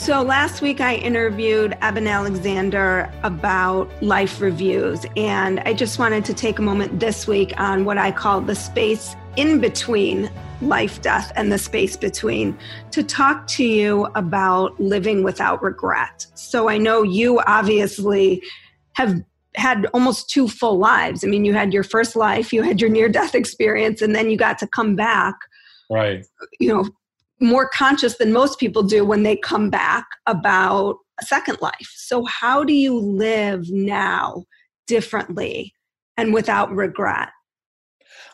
So last week I interviewed Eben Alexander about life reviews, and I just wanted to take a moment this week on what I call the space in between life, death, and the space between to talk to you about living without regret. So I know you obviously have had almost two full lives. I mean, you had your first life, you had your near death experience, and then you got to come back. Right. You know, more conscious than most people do when they come back about a second life. So, how do you live now differently and without regret?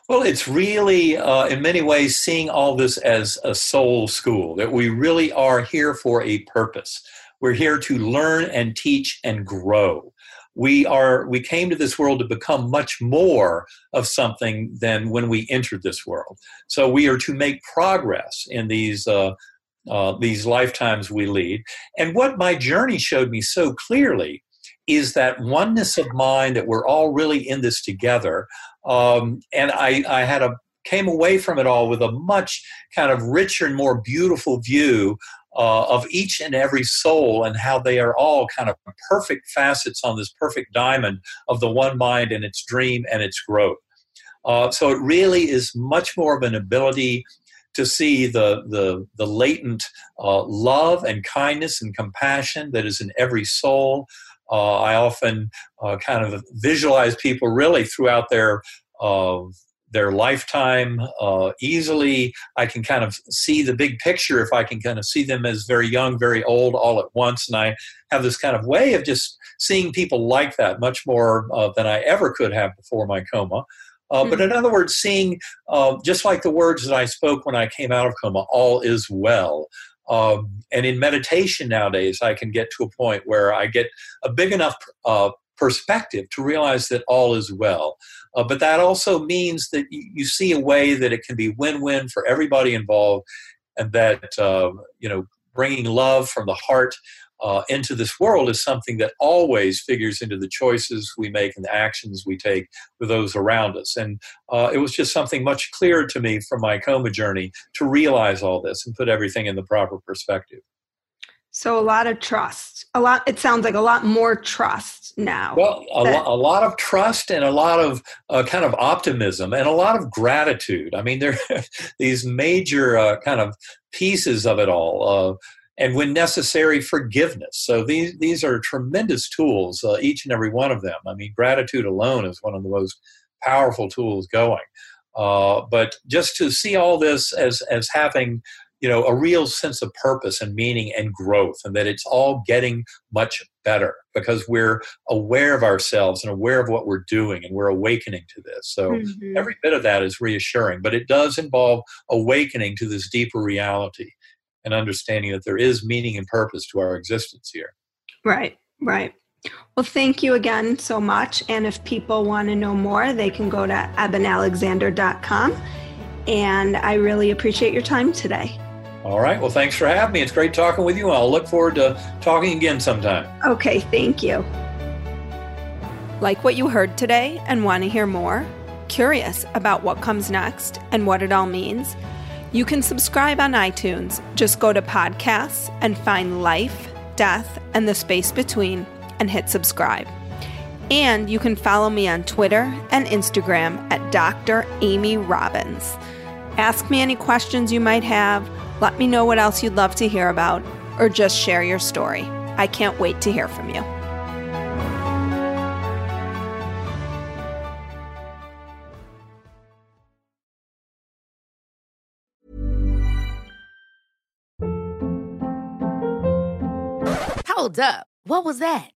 Well, it's really, uh, in many ways, seeing all this as a soul school, that we really are here for a purpose. We're here to learn and teach and grow we are we came to this world to become much more of something than when we entered this world. So we are to make progress in these uh, uh, these lifetimes we lead. And what my journey showed me so clearly is that oneness of mind that we're all really in this together um, and I, I had a came away from it all with a much kind of richer and more beautiful view uh, of each and every soul and how they are all kind of perfect facets on this perfect diamond of the one mind and its dream and its growth. Uh, so it really is much more of an ability to see the the, the latent uh, love and kindness and compassion that is in every soul. Uh, I often uh, kind of visualize people really throughout their uh, their lifetime uh, easily. I can kind of see the big picture if I can kind of see them as very young, very old all at once. And I have this kind of way of just seeing people like that much more uh, than I ever could have before my coma. Uh, mm-hmm. But in other words, seeing uh, just like the words that I spoke when I came out of coma, all is well. Um, and in meditation nowadays, I can get to a point where I get a big enough uh, perspective to realize that all is well. Uh, but that also means that you, you, see a way that it can be win-win for everybody involved, and that uh, you know bringing love from the heart uh, into this world is something that always figures into the choices we make and the actions we take with those around us. And uh, it was just something much clearer to me from my coma journey to realize all this and put everything in the proper perspective. So a lot of trust. A lot. It sounds like a lot more trust now. Well, a, that, lo- a lot of trust and a lot of uh, kind of optimism and a lot of gratitude. I mean, there are these major uh, kind of pieces of it all. Uh, and when necessary, forgiveness. So these these are tremendous tools, uh, each and every one of them. I mean, gratitude alone is one of the most powerful tools going. Uh, but just to see all this as as having you know a real sense of purpose and meaning and growth and that it's all getting much better because we're aware of ourselves and aware of what we're doing and we're awakening to this so mm-hmm. every bit of that is reassuring but it does involve awakening to this deeper reality and understanding that there is meaning and purpose to our existence here right right Well, thank you again so much. And if people want to know more, they can go to ebenalexander.com. And I really appreciate your time today. All right. Well, thanks for having me. It's great talking with you. I'll look forward to talking again sometime. Okay. Thank you. Like what you heard today and want to hear more? Curious about what comes next and what it all means? You can subscribe on iTunes. Just go to podcasts and find Life, Death, and the Space Between and hit subscribe. And you can follow me on Twitter and Instagram at Dr. Amy Robbins. Ask me any questions you might have, let me know what else you'd love to hear about, or just share your story. I can't wait to hear from you. Hold up. What was that?